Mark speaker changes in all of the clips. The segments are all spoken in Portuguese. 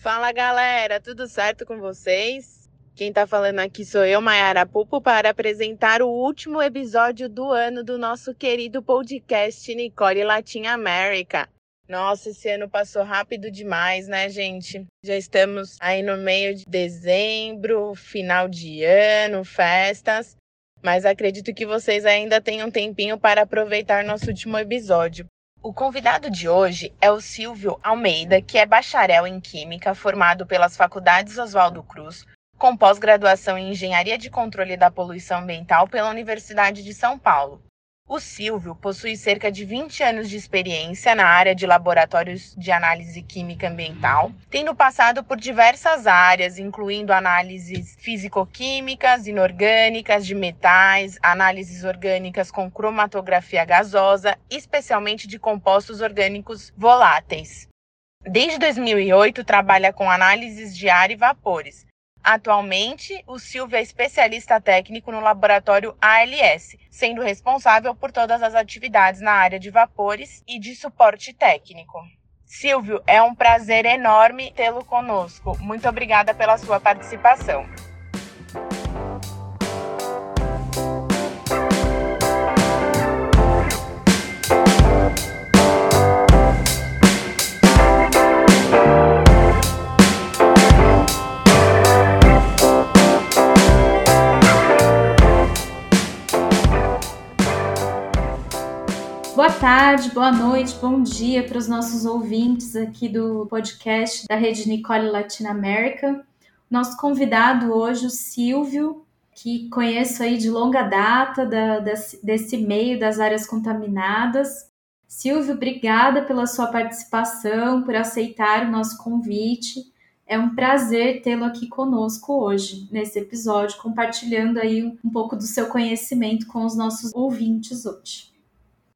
Speaker 1: Fala galera, tudo certo com vocês? Quem tá falando aqui sou eu, Mayara Pupo, para apresentar o último episódio do ano do nosso querido podcast Nicole Latin America. Nossa, esse ano passou rápido demais, né, gente? Já estamos aí no meio de dezembro, final de ano, festas. Mas acredito que vocês ainda têm um tempinho para aproveitar nosso último episódio. O convidado de hoje é o Silvio Almeida, que é bacharel em Química, formado pelas Faculdades Oswaldo Cruz, com pós-graduação em Engenharia de Controle da Poluição Ambiental pela Universidade de São Paulo. O Silvio possui cerca de 20 anos de experiência na área de laboratórios de análise química ambiental, tendo passado por diversas áreas, incluindo análises físico-químicas, inorgânicas, de metais, análises orgânicas com cromatografia gasosa, especialmente de compostos orgânicos voláteis. Desde 2008, trabalha com análises de ar e vapores, Atualmente, o Silvio é especialista técnico no laboratório ALS, sendo responsável por todas as atividades na área de vapores e de suporte técnico. Silvio, é um prazer enorme tê-lo conosco. Muito obrigada pela sua participação.
Speaker 2: Tarde, boa noite, bom dia para os nossos ouvintes aqui do podcast da Rede Nicole Latinoamérica. Nosso convidado hoje, o Silvio, que conheço aí de longa data da, desse, desse meio das áreas contaminadas. Silvio, obrigada pela sua participação, por aceitar o nosso convite. É um prazer tê-lo aqui conosco hoje, nesse episódio, compartilhando aí um pouco do seu conhecimento com os nossos ouvintes hoje.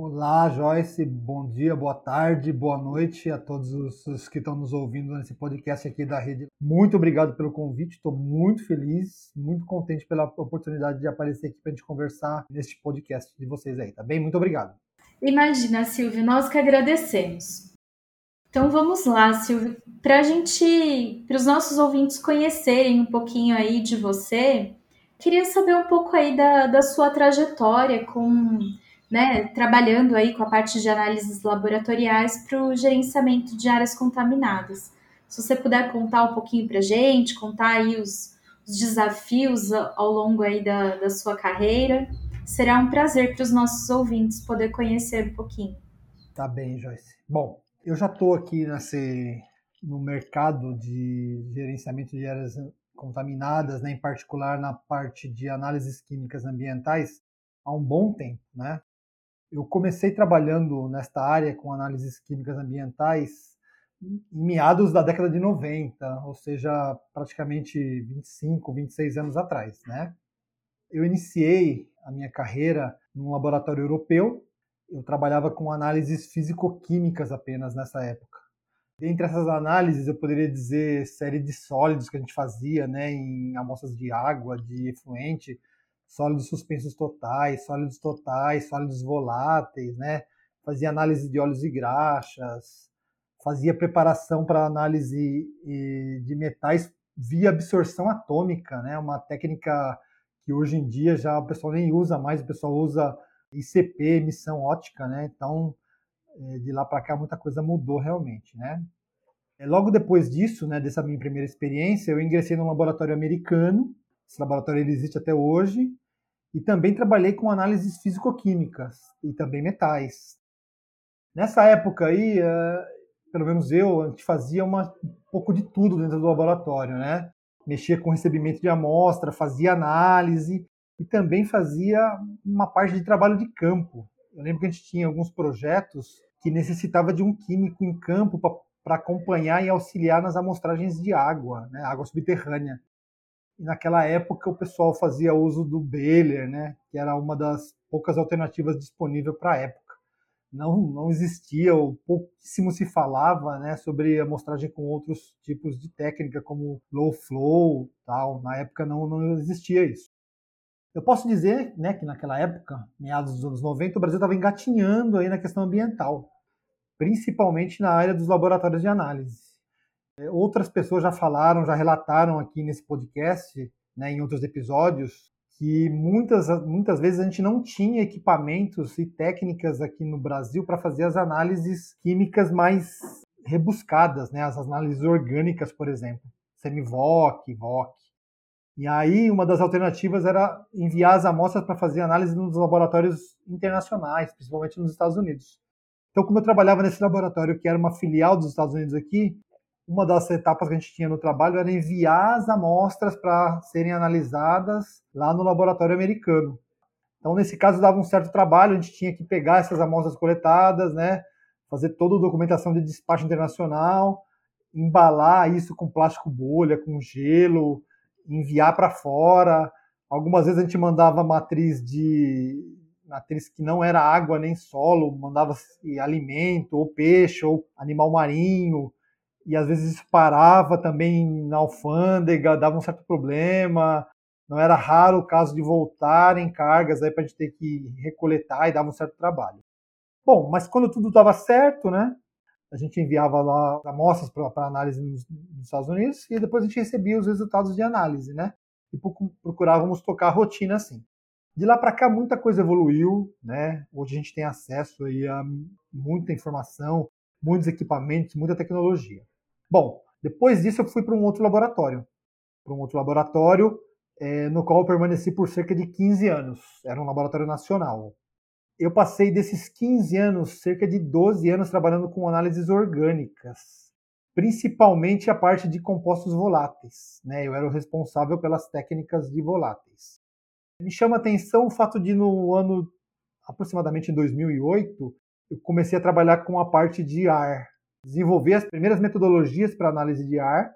Speaker 3: Olá, Joyce. Bom dia, boa tarde, boa noite a todos os que estão nos ouvindo nesse podcast aqui da rede. Muito obrigado pelo convite. Estou muito feliz, muito contente pela oportunidade de aparecer aqui para a gente conversar neste podcast de vocês aí, tá bem? Muito obrigado.
Speaker 2: Imagina, Silvio, nós que agradecemos. Então vamos lá, Silvio, para a gente, para os nossos ouvintes conhecerem um pouquinho aí de você, queria saber um pouco aí da, da sua trajetória com né, trabalhando aí com a parte de análises laboratoriais para o gerenciamento de áreas contaminadas. Se você puder contar um pouquinho para a gente, contar aí os, os, desafios ao longo aí da, da sua carreira, será um prazer para os nossos ouvintes poder conhecer um pouquinho.
Speaker 3: Tá bem, Joyce. Bom, eu já estou aqui nesse, no mercado de gerenciamento de áreas contaminadas, né, em particular na parte de análises químicas ambientais, há um bom tempo, né? Eu comecei trabalhando nesta área com análises químicas ambientais em meados da década de 90, ou seja, praticamente 25, 26 anos atrás, né? Eu iniciei a minha carreira num laboratório europeu. Eu trabalhava com análises físico-químicas apenas nessa época. Dentre essas análises, eu poderia dizer série de sólidos que a gente fazia, né, em amostras de água, de efluente, sólidos suspensos totais, sólidos totais, sólidos voláteis, né? Fazia análise de óleos e graxas, fazia preparação para análise de metais via absorção atômica, né? Uma técnica que hoje em dia já o pessoal nem usa mais, o pessoal usa ICP, emissão ótica, né? Então, é, de lá para cá muita coisa mudou realmente, né? É, logo depois disso, né, dessa minha primeira experiência, eu ingressei num laboratório americano esse laboratório ele existe até hoje. E também trabalhei com análises físico-químicas e também metais. Nessa época aí, eh, pelo menos eu, a gente fazia uma, um pouco de tudo dentro do laboratório, né? Mexia com recebimento de amostra, fazia análise e também fazia uma parte de trabalho de campo. Eu lembro que a gente tinha alguns projetos que necessitava de um químico em campo para acompanhar e auxiliar nas amostragens de água, né? água subterrânea. E naquela época o pessoal fazia uso do Baylor, né, que era uma das poucas alternativas disponíveis para a época. Não, não existia, ou pouquíssimo se falava né, sobre amostragem com outros tipos de técnica, como low flow, tal. Na época não, não existia isso. Eu posso dizer né, que naquela época, meados dos anos 90, o Brasil estava engatinhando aí na questão ambiental, principalmente na área dos laboratórios de análise. Outras pessoas já falaram, já relataram aqui nesse podcast, né, em outros episódios, que muitas, muitas vezes a gente não tinha equipamentos e técnicas aqui no Brasil para fazer as análises químicas mais rebuscadas, né, as análises orgânicas, por exemplo, semivoc, VOC. E aí uma das alternativas era enviar as amostras para fazer análise nos laboratórios internacionais, principalmente nos Estados Unidos. Então, como eu trabalhava nesse laboratório que era uma filial dos Estados Unidos aqui, uma das etapas que a gente tinha no trabalho era enviar as amostras para serem analisadas lá no laboratório americano. Então, nesse caso, dava um certo trabalho, a gente tinha que pegar essas amostras coletadas, né, fazer toda a documentação de despacho internacional, embalar isso com plástico bolha, com gelo, enviar para fora. Algumas vezes a gente mandava matriz de matriz que não era água nem solo, mandava alimento ou peixe ou animal marinho e às vezes parava também na alfândega, dava um certo problema. Não era raro o caso de voltarem cargas aí para a gente ter que recoletar e dava um certo trabalho. Bom, mas quando tudo estava certo, né? a gente enviava lá amostras para análise nos, nos, Estados Unidos e depois a gente recebia os resultados de análise, né? E procurávamos tocar a rotina assim. De lá para cá muita coisa evoluiu, né? Hoje a gente tem acesso aí a muita informação, muitos equipamentos, muita tecnologia. Bom, depois disso eu fui para um outro laboratório, para um outro laboratório é, no qual eu permaneci por cerca de 15 anos. Era um laboratório nacional eu passei desses 15 anos, cerca de 12 anos trabalhando com análises orgânicas, principalmente a parte de compostos voláteis. Né? Eu era o responsável pelas técnicas de voláteis. Me chama a atenção o fato de, no ano aproximadamente em 2008, eu comecei a trabalhar com a parte de ar, desenvolver as primeiras metodologias para análise de ar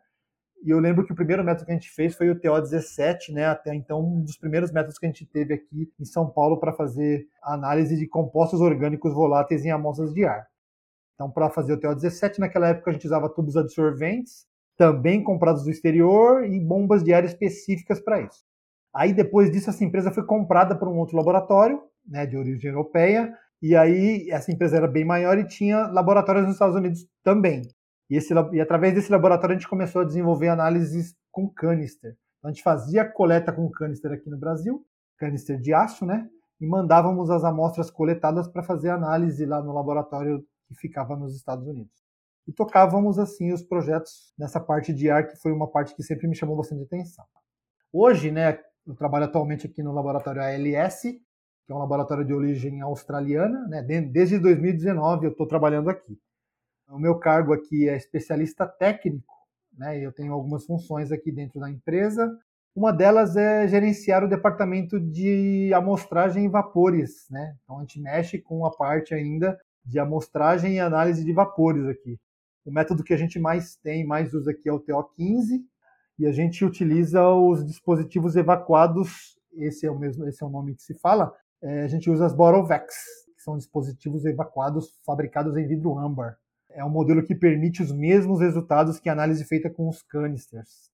Speaker 3: e eu lembro que o primeiro método que a gente fez foi o TO17, né? Até então, um dos primeiros métodos que a gente teve aqui em São Paulo para fazer análise de compostos orgânicos voláteis em amostras de ar. Então, para fazer o TO17, naquela época a gente usava tubos absorventes, também comprados do exterior, e bombas de ar específicas para isso. Aí, depois disso, essa empresa foi comprada por um outro laboratório, né, de origem europeia, e aí essa empresa era bem maior e tinha laboratórios nos Estados Unidos também. E, esse, e através desse laboratório a gente começou a desenvolver análises com canister. Então a gente fazia coleta com canister aqui no Brasil, canister de aço, né? E mandávamos as amostras coletadas para fazer análise lá no laboratório que ficava nos Estados Unidos. E tocávamos assim os projetos nessa parte de ar que foi uma parte que sempre me chamou bastante atenção. Hoje, né, eu trabalho atualmente aqui no laboratório ALS, é um laboratório de origem australiana, né? Desde 2019 eu estou trabalhando aqui. O meu cargo aqui é especialista técnico, né? Eu tenho algumas funções aqui dentro da empresa. Uma delas é gerenciar o departamento de amostragem e vapores, né? Então a gente mexe com a parte ainda de amostragem e análise de vapores aqui. O método que a gente mais tem, mais usa aqui é o TO15, e a gente utiliza os dispositivos evacuados, esse é o mesmo, esse é o nome que se fala, é, a gente usa as Borovex, que são dispositivos evacuados fabricados em vidro âmbar é um modelo que permite os mesmos resultados que a análise feita com os canisters.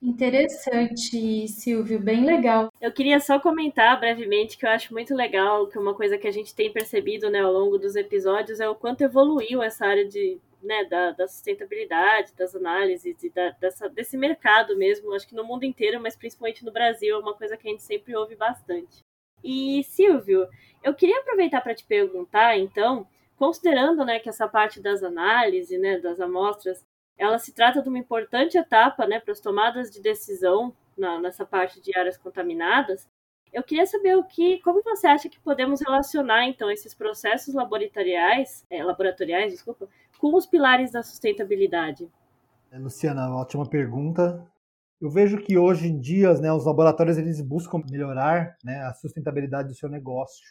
Speaker 2: Interessante, Silvio, bem legal.
Speaker 4: Eu queria só comentar brevemente que eu acho muito legal, que uma coisa que a gente tem percebido né, ao longo dos episódios é o quanto evoluiu essa área de, né, da, da sustentabilidade, das análises e da, dessa, desse mercado mesmo, acho que no mundo inteiro, mas principalmente no Brasil, é uma coisa que a gente sempre ouve bastante. E, Silvio, eu queria aproveitar para te perguntar, então, considerando né, que essa parte das análises, né, das amostras, ela se trata de uma importante etapa né, para as tomadas de decisão na, nessa parte de áreas contaminadas, eu queria saber o que, como você acha que podemos relacionar então esses processos laboratoriais, é, laboratoriais, desculpa, com os pilares da sustentabilidade.
Speaker 3: É, Luciana, ótima pergunta. Eu vejo que hoje em dia, né, os laboratórios eles buscam melhorar né, a sustentabilidade do seu negócio.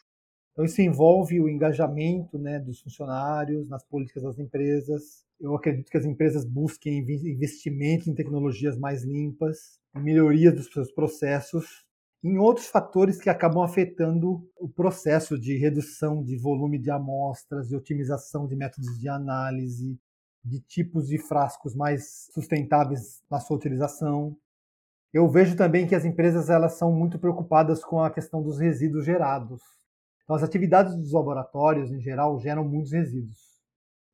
Speaker 3: Então, isso envolve o engajamento né, dos funcionários nas políticas das empresas. Eu acredito que as empresas busquem investimentos em tecnologias mais limpas, em melhorias dos seus processos, em outros fatores que acabam afetando o processo de redução de volume de amostras, de otimização de métodos de análise, de tipos de frascos mais sustentáveis na sua utilização. Eu vejo também que as empresas elas são muito preocupadas com a questão dos resíduos gerados. Então, as atividades dos laboratórios, em geral, geram muitos resíduos.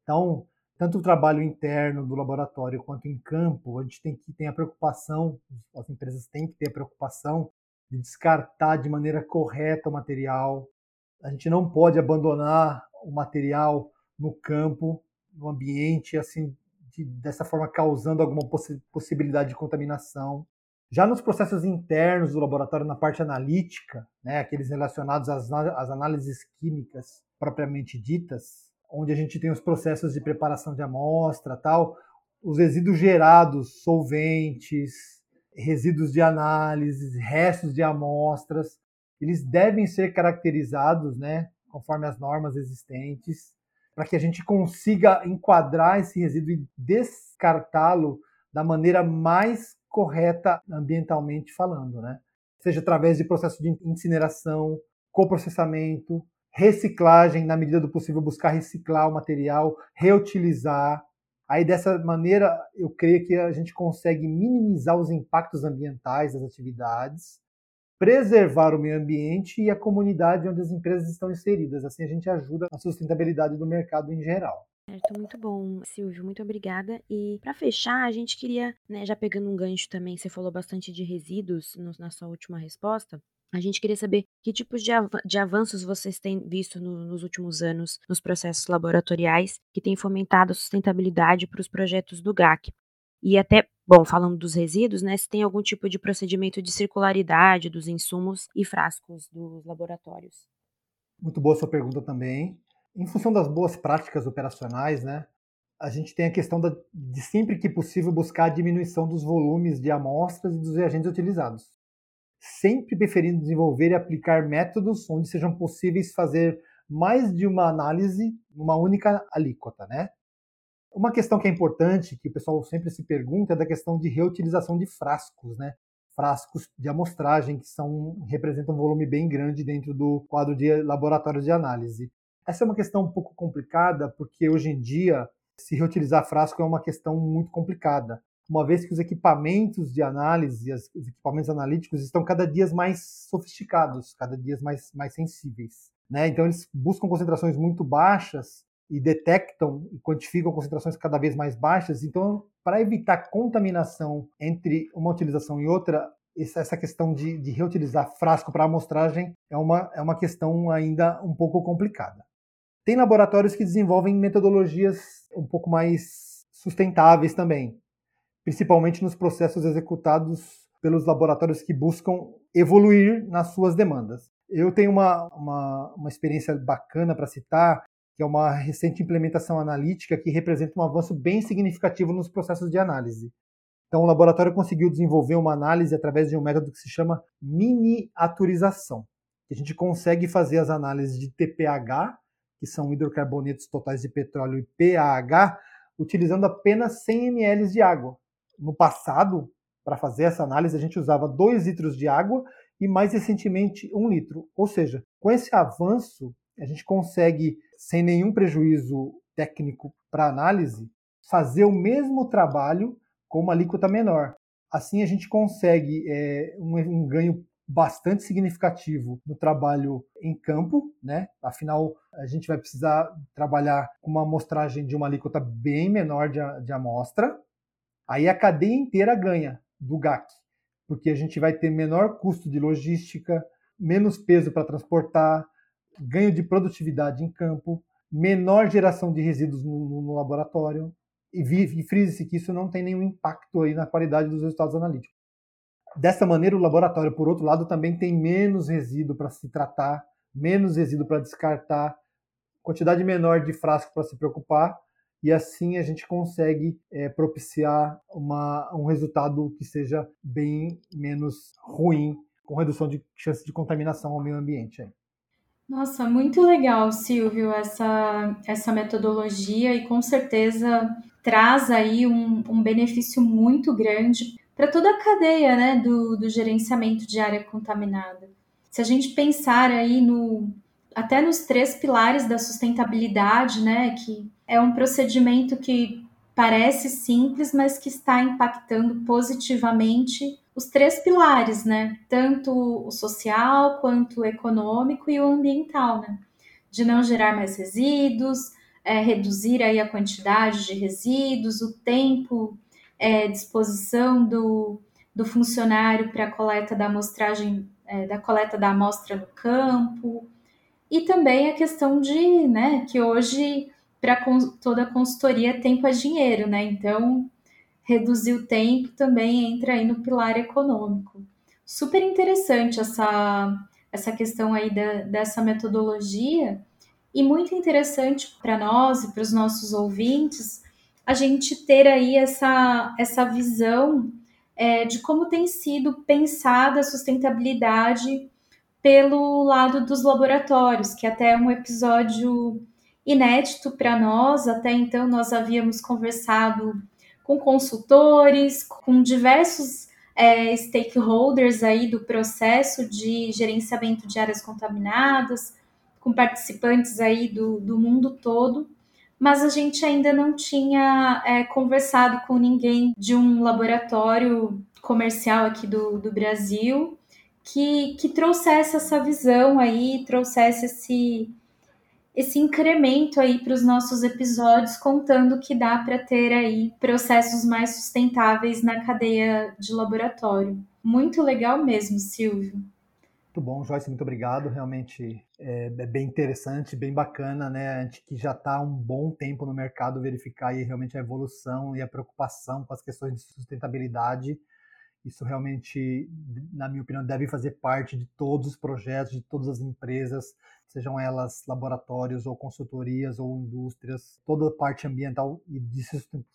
Speaker 3: Então, tanto o trabalho interno do laboratório quanto em campo, a gente tem que ter a preocupação, as empresas têm que ter a preocupação de descartar de maneira correta o material. A gente não pode abandonar o material no campo, no ambiente, assim, de, dessa forma causando alguma possi possibilidade de contaminação. Já nos processos internos do laboratório, na parte analítica, né, aqueles relacionados às, às análises químicas propriamente ditas, onde a gente tem os processos de preparação de amostra, tal, os resíduos gerados, solventes, resíduos de análise, restos de amostras, eles devem ser caracterizados, né, conforme as normas existentes, para que a gente consiga enquadrar esse resíduo e descartá-lo da maneira mais correta ambientalmente falando, né? Seja através de processo de incineração, coprocessamento, reciclagem, na medida do possível buscar reciclar o material, reutilizar. Aí dessa maneira, eu creio que a gente consegue minimizar os impactos ambientais das atividades, preservar o meio ambiente e a comunidade onde as empresas estão inseridas. Assim a gente ajuda na sustentabilidade do mercado em geral.
Speaker 5: Certo, muito bom, Silvio, muito obrigada. E para fechar, a gente queria, né, já pegando um gancho também, você falou bastante de resíduos no, na sua última resposta. A gente queria saber que tipos de, av de avanços vocês têm visto no, nos últimos anos nos processos laboratoriais que têm fomentado a sustentabilidade para os projetos do GAC. E até, bom, falando dos resíduos, né, se tem algum tipo de procedimento de circularidade dos insumos e frascos dos laboratórios.
Speaker 3: Muito boa sua pergunta também em função das boas práticas operacionais, né, a gente tem a questão da, de sempre que possível buscar a diminuição dos volumes de amostras e dos reagentes utilizados. Sempre preferindo desenvolver e aplicar métodos onde sejam possíveis fazer mais de uma análise numa única alíquota, né? Uma questão que é importante, que o pessoal sempre se pergunta, é da questão de reutilização de frascos, né? Frascos de amostragem que são representam um volume bem grande dentro do quadro de laboratórios de análise. Essa é uma questão um pouco complicada, porque hoje em dia, se reutilizar frasco é uma questão muito complicada, uma vez que os equipamentos de análise, os equipamentos analíticos estão cada dia mais sofisticados, cada dia mais, mais sensíveis. Né? Então, eles buscam concentrações muito baixas e detectam e quantificam concentrações cada vez mais baixas. Então, para evitar contaminação entre uma utilização e outra, essa questão de, de reutilizar frasco para amostragem é uma, é uma questão ainda um pouco complicada. Tem laboratórios que desenvolvem metodologias um pouco mais sustentáveis também, principalmente nos processos executados pelos laboratórios que buscam evoluir nas suas demandas. Eu tenho uma, uma, uma experiência bacana para citar, que é uma recente implementação analítica que representa um avanço bem significativo nos processos de análise. Então, o laboratório conseguiu desenvolver uma análise através de um método que se chama miniaturização. A gente consegue fazer as análises de TPH, que são hidrocarbonetos totais de petróleo, e PAH, utilizando apenas 100 ml de água. No passado, para fazer essa análise, a gente usava 2 litros de água e mais recentemente 1 litro. Ou seja, com esse avanço, a gente consegue, sem nenhum prejuízo técnico para análise, fazer o mesmo trabalho com uma alíquota menor. Assim, a gente consegue é, um, um ganho bastante significativo no trabalho em campo, né? Afinal, a gente vai precisar trabalhar com uma amostragem de uma alíquota bem menor de, de amostra. Aí a cadeia inteira ganha do GAC, porque a gente vai ter menor custo de logística, menos peso para transportar, ganho de produtividade em campo, menor geração de resíduos no, no, laboratório. E, e frise-se que isso não tem nenhum impacto aí na qualidade dos resultados analíticos. Dessa maneira, o laboratório, por outro lado, também tem menos resíduo para se tratar, menos resíduo para descartar, quantidade menor de frasco para se preocupar, e assim a gente consegue é, propiciar uma, um resultado que seja bem menos ruim, com redução de chance de contaminação ao meio ambiente.
Speaker 2: Nossa, muito legal, Silvio, essa, essa metodologia e com certeza traz aí um, um benefício muito grande para toda a cadeia né, do, do gerenciamento de área contaminada. Se a gente pensar aí no até nos três pilares da sustentabilidade, né, que é um procedimento que parece simples, mas que está impactando positivamente os três pilares, né? Tanto o social quanto o econômico e o ambiental, né? De não gerar mais resíduos, é, reduzir aí a quantidade de resíduos, o tempo, é, disposição do, do funcionário para a coleta da amostragem, é, da coleta da amostra no campo, e também a questão de, né, que hoje para toda consultoria tempo é dinheiro, né? Então reduzir o tempo também entra aí no pilar econômico. Super interessante essa, essa questão aí da, dessa metodologia e muito interessante para nós e para os nossos ouvintes a gente ter aí essa, essa visão é, de como tem sido pensada a sustentabilidade pelo lado dos laboratórios, que até é um episódio inédito para nós. Até então, nós havíamos conversado com consultores, com diversos é, stakeholders aí do processo de gerenciamento de áreas contaminadas, com participantes aí do, do mundo todo, mas a gente ainda não tinha é, conversado com ninguém de um laboratório comercial aqui do, do Brasil que, que trouxesse essa visão aí, trouxesse esse, esse incremento aí para os nossos episódios, contando que dá para ter aí processos mais sustentáveis na cadeia de laboratório. Muito legal mesmo, Silvio.
Speaker 3: Muito bom, Joyce, muito obrigado. Realmente é, é bem interessante, bem bacana, né? A gente que já está um bom tempo no mercado verificar aí realmente a evolução e a preocupação com as questões de sustentabilidade. Isso realmente, na minha opinião, deve fazer parte de todos os projetos, de todas as empresas, sejam elas laboratórios ou consultorias ou indústrias, toda a parte ambiental e de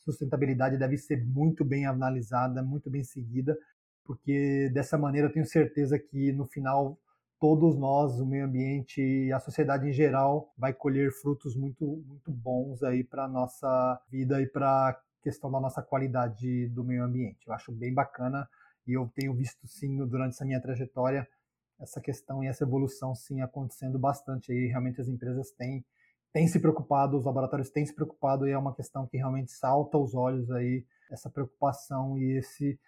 Speaker 3: sustentabilidade deve ser muito bem analisada, muito bem seguida, porque dessa maneira eu tenho certeza que no final todos nós, o meio ambiente e a sociedade em geral vai colher frutos muito muito bons aí para nossa vida e para a questão da nossa qualidade do meio ambiente. Eu acho bem bacana e eu tenho visto sim durante essa minha trajetória essa questão e essa evolução sim acontecendo bastante aí. Realmente as empresas têm, têm se preocupado, os laboratórios têm se preocupado e é uma questão que realmente salta aos olhos aí essa preocupação e esse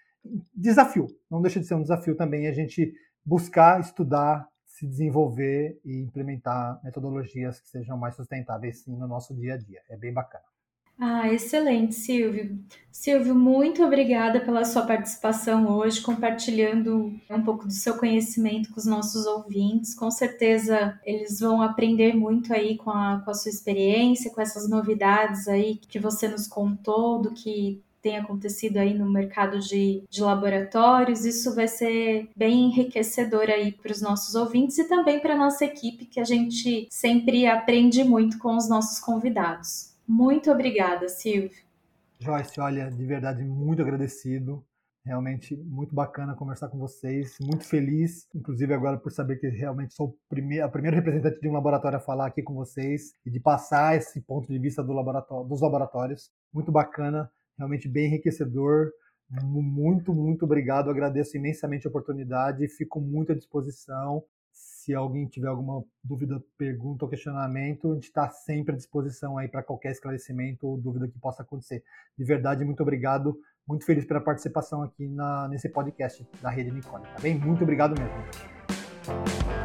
Speaker 3: desafio. Não deixa de ser um desafio também a gente buscar, estudar, se desenvolver e implementar metodologias que sejam mais sustentáveis sim no nosso dia a dia. É bem bacana.
Speaker 2: Ah, excelente, Silvio. Silvio, muito obrigada pela sua participação hoje, compartilhando um pouco do seu conhecimento com os nossos ouvintes. Com certeza eles vão aprender muito aí com a, com a sua experiência, com essas novidades aí que você nos contou, do que tem acontecido aí no mercado de, de laboratórios. Isso vai ser bem enriquecedor aí para os nossos ouvintes e também para a nossa equipe, que a gente sempre aprende muito com os nossos convidados. Muito obrigada, Silvio.
Speaker 3: Joyce, olha, de verdade, muito agradecido. Realmente muito bacana conversar com vocês. Muito feliz, inclusive agora por saber que realmente sou a primeira representante de um laboratório a falar aqui com vocês e de passar esse ponto de vista do laboratório, dos laboratórios. Muito bacana, realmente bem enriquecedor. Muito, muito obrigado. Agradeço imensamente a oportunidade. Fico muito à disposição se alguém tiver alguma dúvida, pergunta ou questionamento, a gente está sempre à disposição aí para qualquer esclarecimento ou dúvida que possa acontecer. De verdade, muito obrigado. Muito feliz pela participação aqui na, nesse podcast da Rede Nicole, tá bem? Muito obrigado mesmo.